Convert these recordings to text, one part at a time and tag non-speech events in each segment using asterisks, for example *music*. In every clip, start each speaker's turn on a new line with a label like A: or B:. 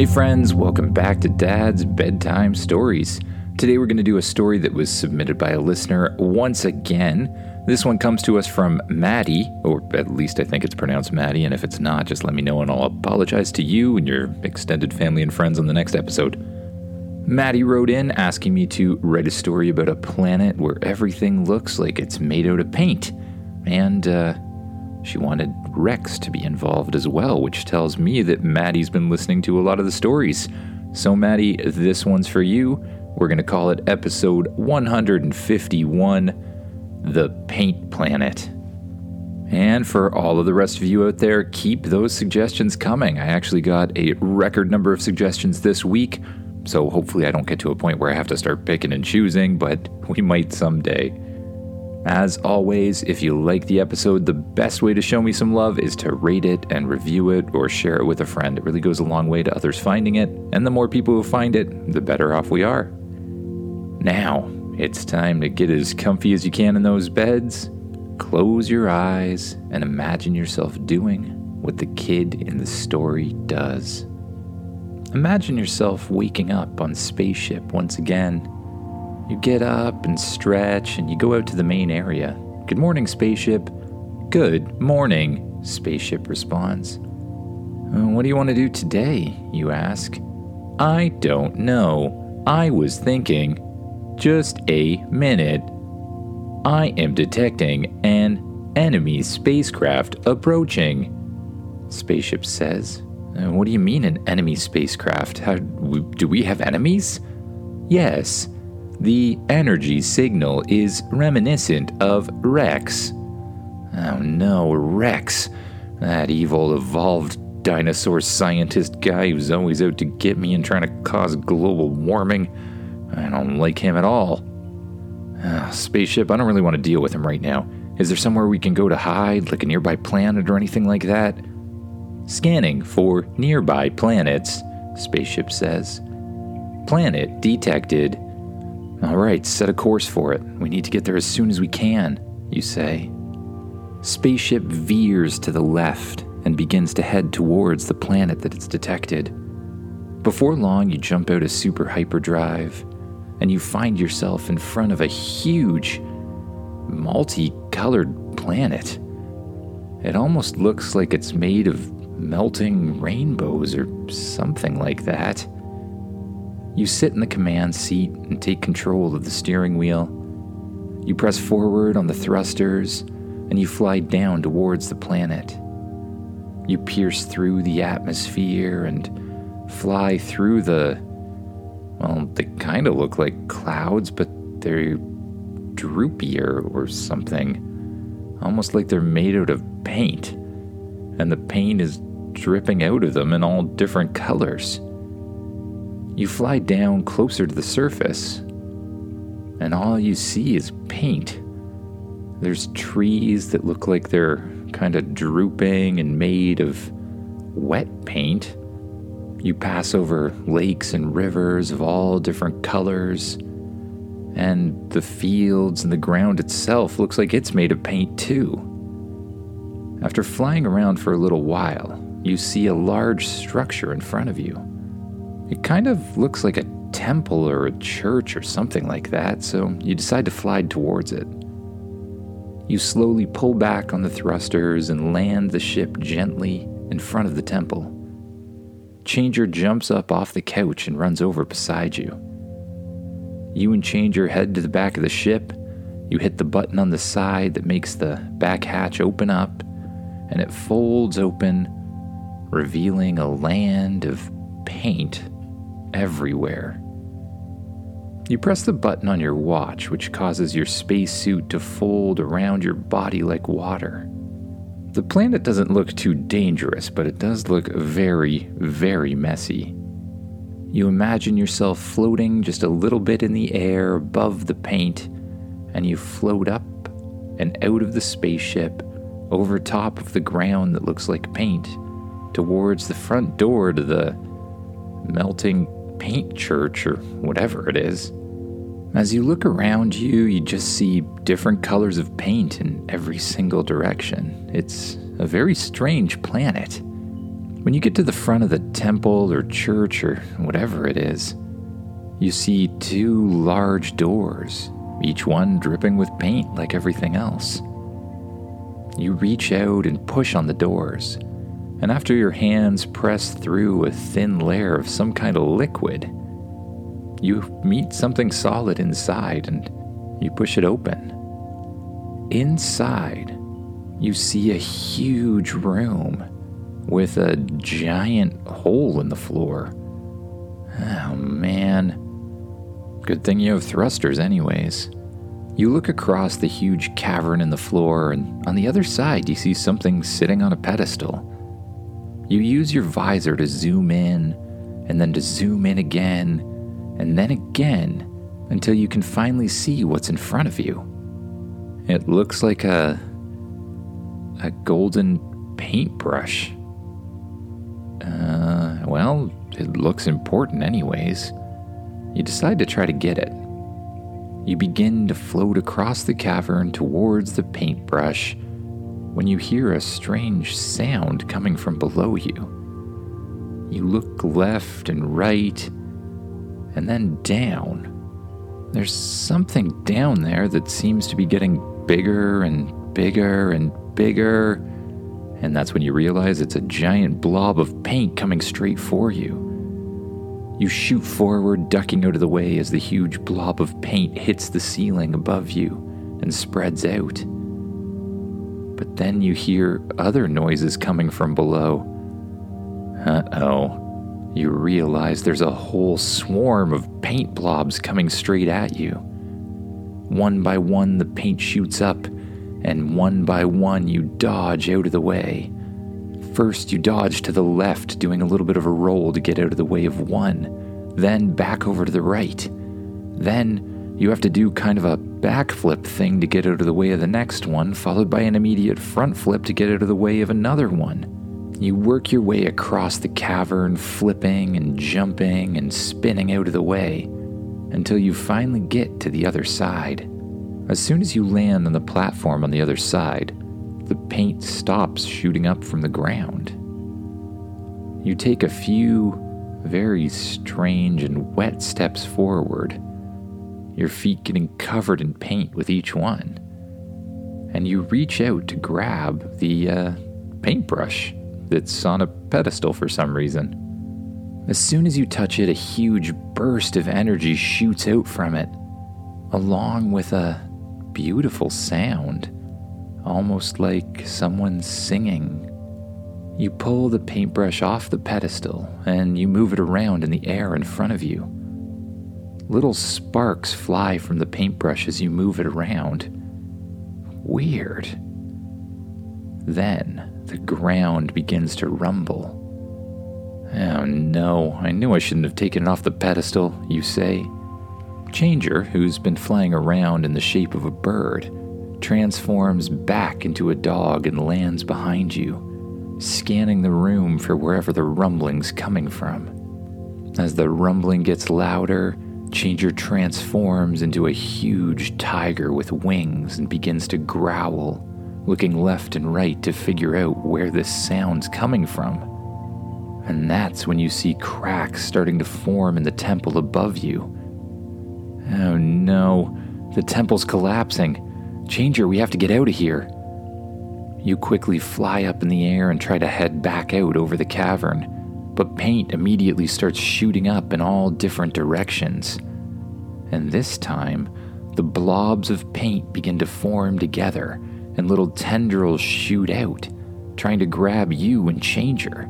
A: Hey, friends, welcome back to Dad's Bedtime Stories. Today, we're going to do a story that was submitted by a listener once again. This one comes to us from Maaty, or at least I think it's pronounced Maaty, and if it's not, just let me know and I'll apologize to you and your extended family and friends on the next episode. Maaty wrote in asking me to write a story about a planet where everything looks like it's made out of paint. And, uh, she wanted Rex to be involved as well, which tells me that Maaty's been listening to a lot of the stories. So, Maaty, this one's for you. We're going to call it episode 151 The Paint Planet. And for all of the rest of you out there, keep those suggestions coming. I actually got a record number of suggestions this week, so hopefully I don't get to a point where I have to start picking and choosing, but we might someday. As always, if you like the episode, the best way to show me some love is to rate it and review it or share it with a friend. It really goes a long way to others finding it, and the more people who find it, the better off we are. Now, it's time to get as comfy as you can in those beds. Close your eyes and imagine yourself doing what the kid in the story does. Imagine yourself waking up on spaceship once again you get up and stretch and you go out to the main area. Good morning, spaceship. Good morning, spaceship responds. Uh, what do you want to do today? You ask. I don't know. I was thinking. Just a minute. I am detecting an enemy spacecraft approaching. Spaceship says. Uh, what do you mean, an enemy spacecraft? How, do we have enemies? Yes. The energy signal is reminiscent of Rex. Oh no, Rex. That evil evolved dinosaur scientist guy who's always out to get me and trying to cause global warming. I don't like him at all. Uh, spaceship, I don't really want to deal with him right now. Is there somewhere we can go to hide, like a nearby planet or anything like that? Scanning for nearby planets, Spaceship says. Planet detected. All right, set a course for it. We need to get there as soon as we can, you say. Spaceship veers to the left and begins to head towards the planet that it's detected. Before long, you jump out of super hyperdrive and you find yourself in front of a huge, multicolored planet. It almost looks like it's made of melting rainbows or something like that. You sit in the command seat and take control of the steering wheel. You press forward on the thrusters and you fly down towards the planet. You pierce through the atmosphere and fly through the. Well, they kind of look like clouds, but they're droopier or something. Almost like they're made out of paint. And the paint is dripping out of them in all different colors. You fly down closer to the surface, and all you see is paint. There's trees that look like they're kind of drooping and made of wet paint. You pass over lakes and rivers of all different colors, and the fields and the ground itself looks like it's made of paint too. After flying around for a little while, you see a large structure in front of you. It kind of looks like a temple or a church or something like that, so you decide to fly towards it. You slowly pull back on the thrusters and land the ship gently in front of the temple. Changer jumps up off the couch and runs over beside you. You and Changer head to the back of the ship. You hit the button on the side that makes the back hatch open up, and it folds open, revealing a land of paint everywhere. You press the button on your watch, which causes your spacesuit to fold around your body like water. The planet doesn't look too dangerous, but it does look very, very messy. You imagine yourself floating just a little bit in the air above the paint, and you float up and out of the spaceship over top of the ground that looks like paint towards the front door to the melting paint church or whatever it is. As you look around you, you just see different colors of paint in every single direction. It's a very strange planet. When you get to the front of the temple or church or whatever it is, you see two large doors, each one dripping with paint like everything else. You reach out and push on the doors, and after your hands press through a thin layer of some kind of liquid, you meet something solid inside and you push it open. Inside, you see a huge room with a giant hole in the floor. Oh man. Good thing you have thrusters, anyways. You look across the huge cavern in the floor, and on the other side, you see something sitting on a pedestal. You use your visor to zoom in, and then to zoom in again, and then again, until you can finally see what's in front of you. It looks like a. a golden paintbrush. Uh, well, it looks important, anyways. You decide to try to get it. You begin to float across the cavern towards the paintbrush when you hear a strange sound coming from below you. You look left and right, and then down. There's something down there that seems to be getting bigger and bigger and bigger, and that's when you realize it's a giant blob of paint coming straight for you. You shoot forward, ducking out of the way as the huge blob of paint hits the ceiling above you and spreads out. But then you hear other noises coming from below. Uh oh. You realize there's a whole swarm of paint blobs coming straight at you. One by one, the paint shoots up, and one by one, you dodge out of the way. First, you dodge to the left, doing a little bit of a roll to get out of the way of one, then back over to the right. Then, you have to do kind of a backflip thing to get out of the way of the next one, followed by an immediate front flip to get out of the way of another one. You work your way across the cavern, flipping and jumping and spinning out of the way until you finally get to the other side. As soon as you land on the platform on the other side, the paint stops shooting up from the ground. You take a few very strange and wet steps forward your feet getting covered in paint with each one. And you reach out to grab the uh, paintbrush that's on a pedestal for some reason. As soon as you touch it, a huge burst of energy shoots out from it, along with a beautiful sound, almost like someone singing. You pull the paintbrush off the pedestal and you move it around in the air in front of you. Little sparks fly from the paintbrush as you move it around. Weird. Then the ground begins to rumble. Oh no, I knew I shouldn't have taken it off the pedestal, you say. Changer, who's been flying around in the shape of a bird, transforms back into a dog and lands behind you, scanning the room for wherever the rumbling's coming from. As the rumbling gets louder, Changer transforms into a huge tiger with wings and begins to growl, looking left and right to figure out where this sound's coming from. And that's when you see cracks starting to form in the temple above you. Oh no, the temple's collapsing. Changer, we have to get out of here. You quickly fly up in the air and try to head back out over the cavern but paint immediately starts shooting up in all different directions. And this time, the blobs of paint begin to form together, and little tendrils shoot out, trying to grab you and Changer.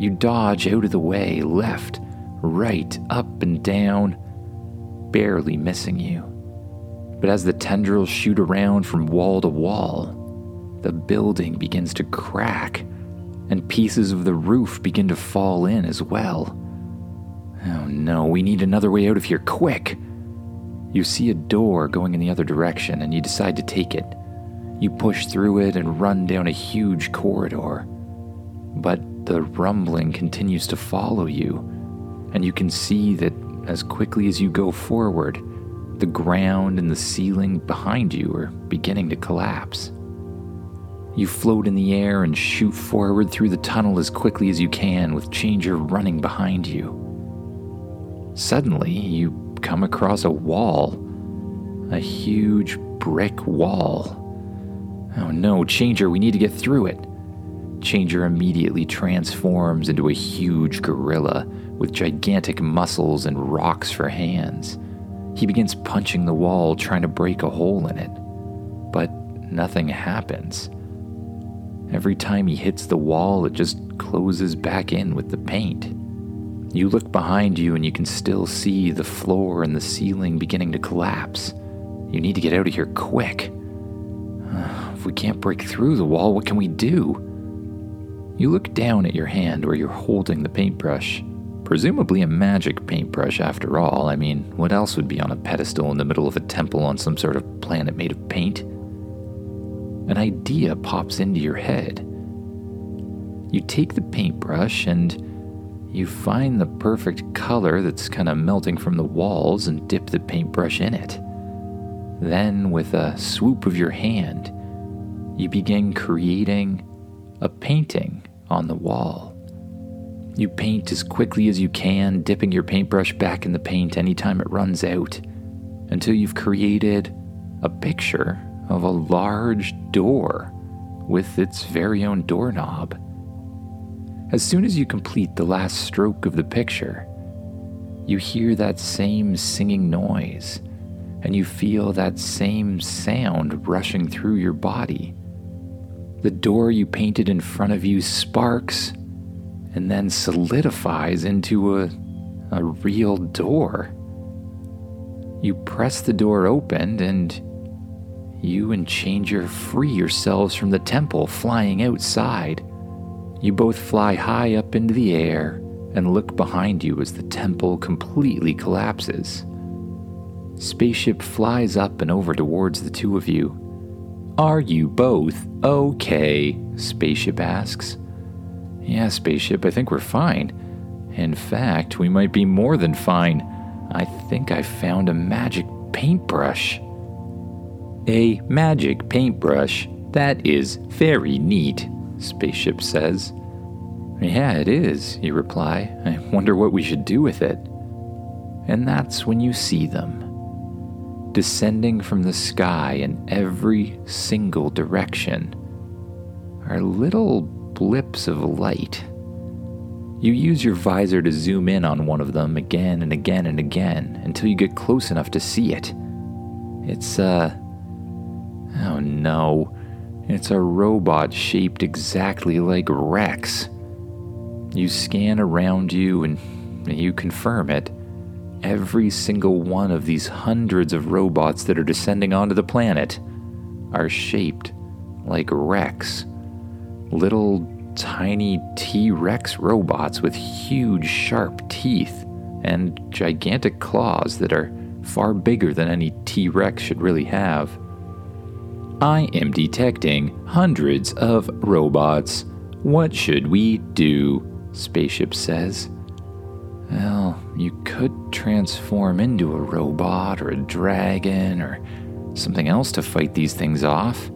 A: You dodge out of the way, left, right, up, and down, barely missing you. But as the tendrils shoot around from wall to wall, the building begins to crack and pieces of the roof begin to fall in as well. Oh no, we need another way out of here, quick! You see a door going in the other direction and you decide to take it. You push through it and run down a huge corridor. But the rumbling continues to follow you, and you can see that as quickly as you go forward, the ground and the ceiling behind you are beginning to collapse. You float in the air and shoot forward through the tunnel as quickly as you can, with Changer running behind you. Suddenly, you come across a wall, a huge brick wall. Oh no, Changer, we need to get through it. Changer immediately transforms into a huge gorilla with gigantic muscles and rocks for hands. He begins punching the wall, trying to break a hole in it. But nothing happens. Every time he hits the wall, it just closes back in with the paint. You look behind you and you can still see the floor and the ceiling beginning to collapse. You need to get out of here quick. *sighs* If we can't break through the wall, what can we do? You look down at your hand where you're holding the paintbrush. Presumably a magic paintbrush, after all. I mean, what else would be on a pedestal in the middle of a temple on some sort of planet made of paint? An idea pops into your head. You take the paintbrush and you find the perfect color that's kind of melting from the walls and dip the paintbrush in it. Then, with a swoop of your hand, you begin creating a painting on the wall. You paint as quickly as you can, dipping your paintbrush back in the paint anytime it runs out, until you've created a picture of a large door with its very own doorknob. As soon as you complete the last stroke of the picture, you hear that same singing noise and you feel that same sound rushing through your body. The door you painted in front of you sparks and then solidifies into a, a real door. You press the door open and you and Changer free yourselves from the temple, flying outside. You both fly high up into the air and look behind you as the temple completely collapses. Spaceship flies up and over towards the two of you. Are you both okay? Spaceship asks. Yeah, Spaceship, I think we're fine. In fact, we might be more than fine. I think I found a magic paintbrush. A magic paintbrush. That is very neat, Spaceship says. Yeah, it is, you reply. I wonder what we should do with it. And that's when you see them. Descending from the sky in every single direction are little blips of light. You use your visor to zoom in on one of them again and again and again until you get close enough to see it. It's, uh, Oh no, it's a robot shaped exactly like Rex. You scan around you and you confirm it. Every single one of these hundreds of robots that are descending onto the planet are shaped like Rex. Little tiny T Rex robots with huge sharp teeth and gigantic claws that are far bigger than any T Rex should really have. I am detecting hundreds of robots. What should we do? Spaceship says. Well, you could transform into a robot or a dragon or something else to fight these things off.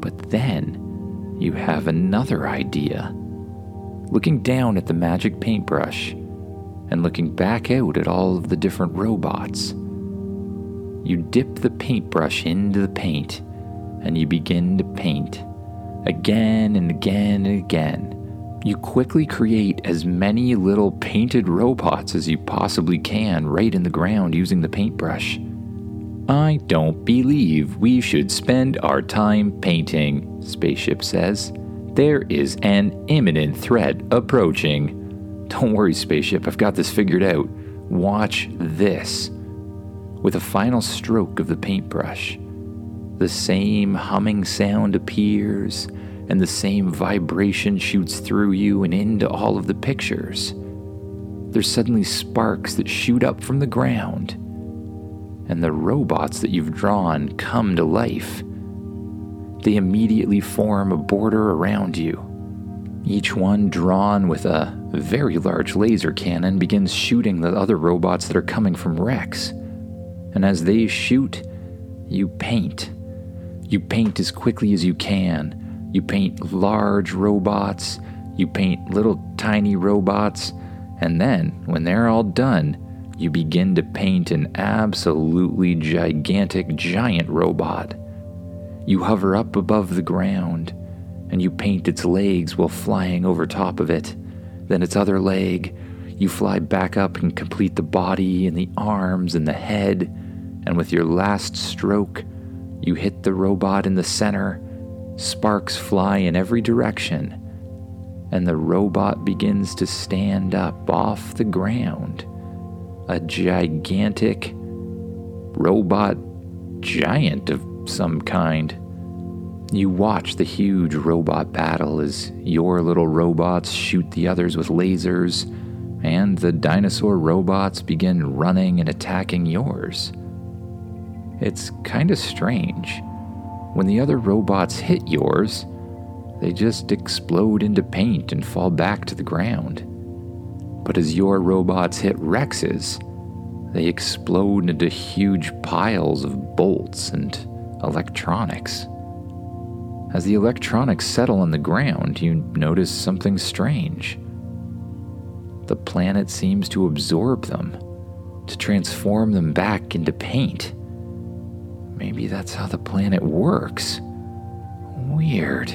A: But then you have another idea. Looking down at the magic paintbrush and looking back out at all of the different robots you dip the paintbrush into the paint and you begin to paint again and again and again. You quickly create as many little painted robots as you possibly can right in the ground using the paintbrush. I don't believe we should spend our time painting, Spaceship says. There is an imminent threat approaching. Don't worry, Spaceship, I've got this figured out. Watch this. With a final stroke of the paintbrush, the same humming sound appears, and the same vibration shoots through you and into all of the pictures. There's suddenly sparks that shoot up from the ground, and the robots that you've drawn come to life. They immediately form a border around you. Each one drawn with a very large laser cannon begins shooting the other robots that are coming from Rex and as they shoot, you paint. You paint as quickly as you can. You paint large robots, you paint little tiny robots, and then, when they're all done, you begin to paint an absolutely gigantic giant robot. You hover up above the ground, and you paint its legs while flying over top of it. Then its other leg, you fly back up and complete the body and the arms and the head, and with your last stroke, you hit the robot in the center. Sparks fly in every direction, and the robot begins to stand up off the ground. A gigantic robot giant of some kind. You watch the huge robot battle as your little robots shoot the others with lasers, and the dinosaur robots begin running and attacking yours. It's kinda strange. When the other robots hit yours, they just explode into paint and fall back to the ground. But as your robots hit Rex's, they explode into huge piles of bolts and electronics. As the electronics settle on the ground, you notice something strange. The planet seems to absorb them, to transform them back into paint. Maybe that's how the planet works. Weird.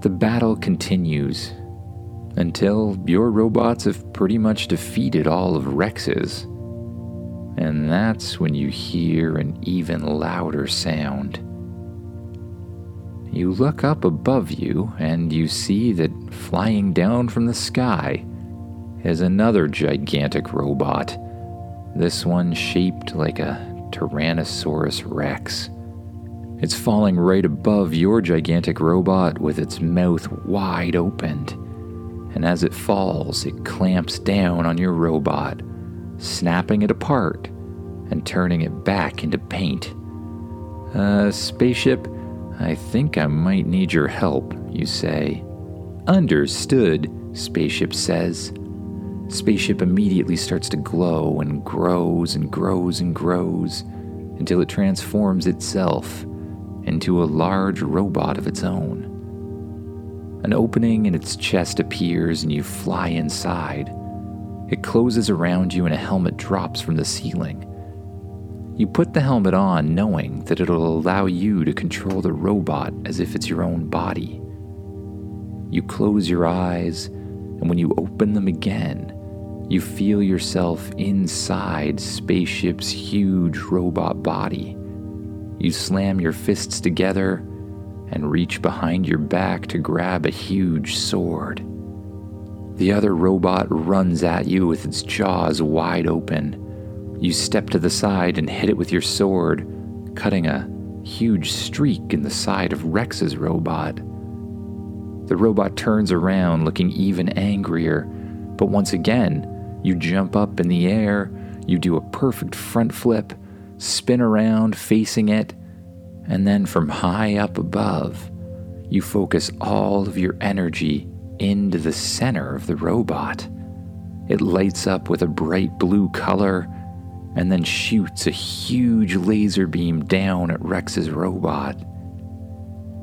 A: The battle continues until your robots have pretty much defeated all of Rex's. And that's when you hear an even louder sound. You look up above you and you see that flying down from the sky is another gigantic robot, this one shaped like a Tyrannosaurus Rex. It's falling right above your gigantic robot with its mouth wide opened. And as it falls, it clamps down on your robot, snapping it apart and turning it back into paint. Uh, spaceship, I think I might need your help, you say. Understood, Spaceship says. Spaceship immediately starts to glow and grows and grows and grows until it transforms itself into a large robot of its own. An opening in its chest appears and you fly inside. It closes around you and a helmet drops from the ceiling. You put the helmet on knowing that it'll allow you to control the robot as if it's your own body. You close your eyes, and when you open them again, you feel yourself inside Spaceship's huge robot body. You slam your fists together and reach behind your back to grab a huge sword. The other robot runs at you with its jaws wide open. You step to the side and hit it with your sword, cutting a huge streak in the side of Rex's robot. The robot turns around looking even angrier, but once again, you jump up in the air, you do a perfect front flip, spin around facing it, and then from high up above, you focus all of your energy into the center of the robot. It lights up with a bright blue color and then shoots a huge laser beam down at Rex's robot.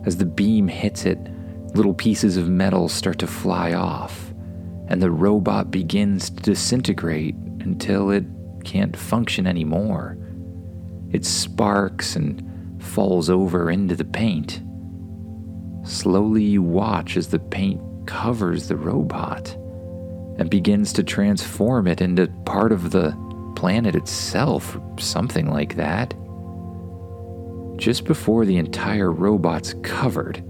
A: As the beam hits it, little pieces of metal start to fly off and the robot begins to disintegrate until it can't function anymore. It sparks and falls over into the paint. Slowly, you watch as the paint covers the robot and begins to transform it into part of the planet itself, or something like that. Just before the entire robot's covered,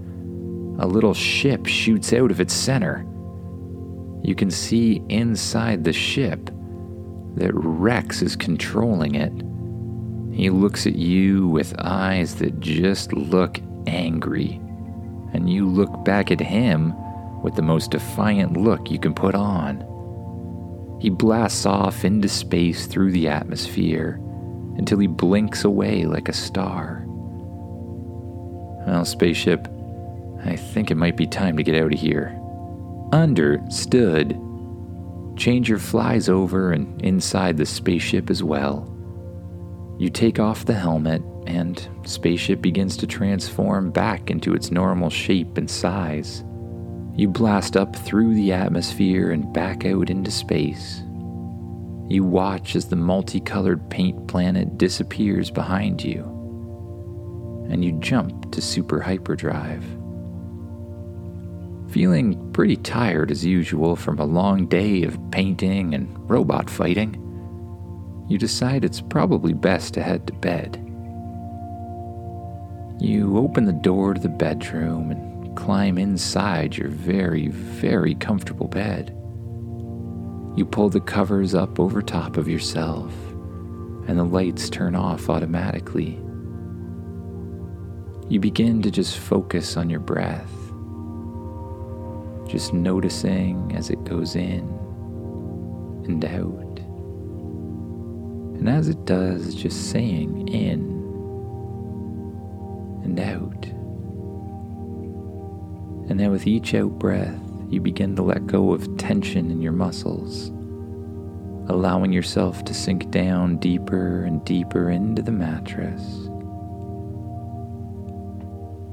A: a little ship shoots out of its center you can see inside the ship that Rex is controlling it. He looks at you with eyes that just look angry, and you look back at him with the most defiant look you can put on. He blasts off into space through the atmosphere until he blinks away like a star. Well, spaceship, I think it might be time to get out of here. Understood. Changer flies over and inside the spaceship as well. You take off the helmet and spaceship begins to transform back into its normal shape and size. You blast up through the atmosphere and back out into space. You watch as the multicolored paint planet disappears behind you, and you jump to super hyperdrive. Feeling pretty tired as usual from a long day of painting and robot fighting, you decide it's probably best to head to bed. You open the door to the bedroom and climb inside your very, very comfortable bed. You pull the covers up over top of yourself, and the lights turn off automatically. You begin to just focus on your breath, just noticing as it goes in and out. And as it does, just saying in and out. And then with each out breath, you begin to let go of tension in your muscles, allowing yourself to sink down deeper and deeper into the mattress.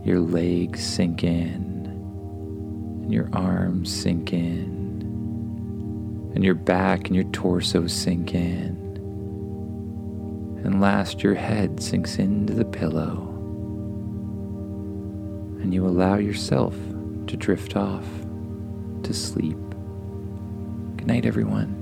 A: Your legs sink in, and your arms sink in, and your back and your torso sink in and last your head sinks into the pillow and you allow yourself to drift off to sleep. Good night, everyone.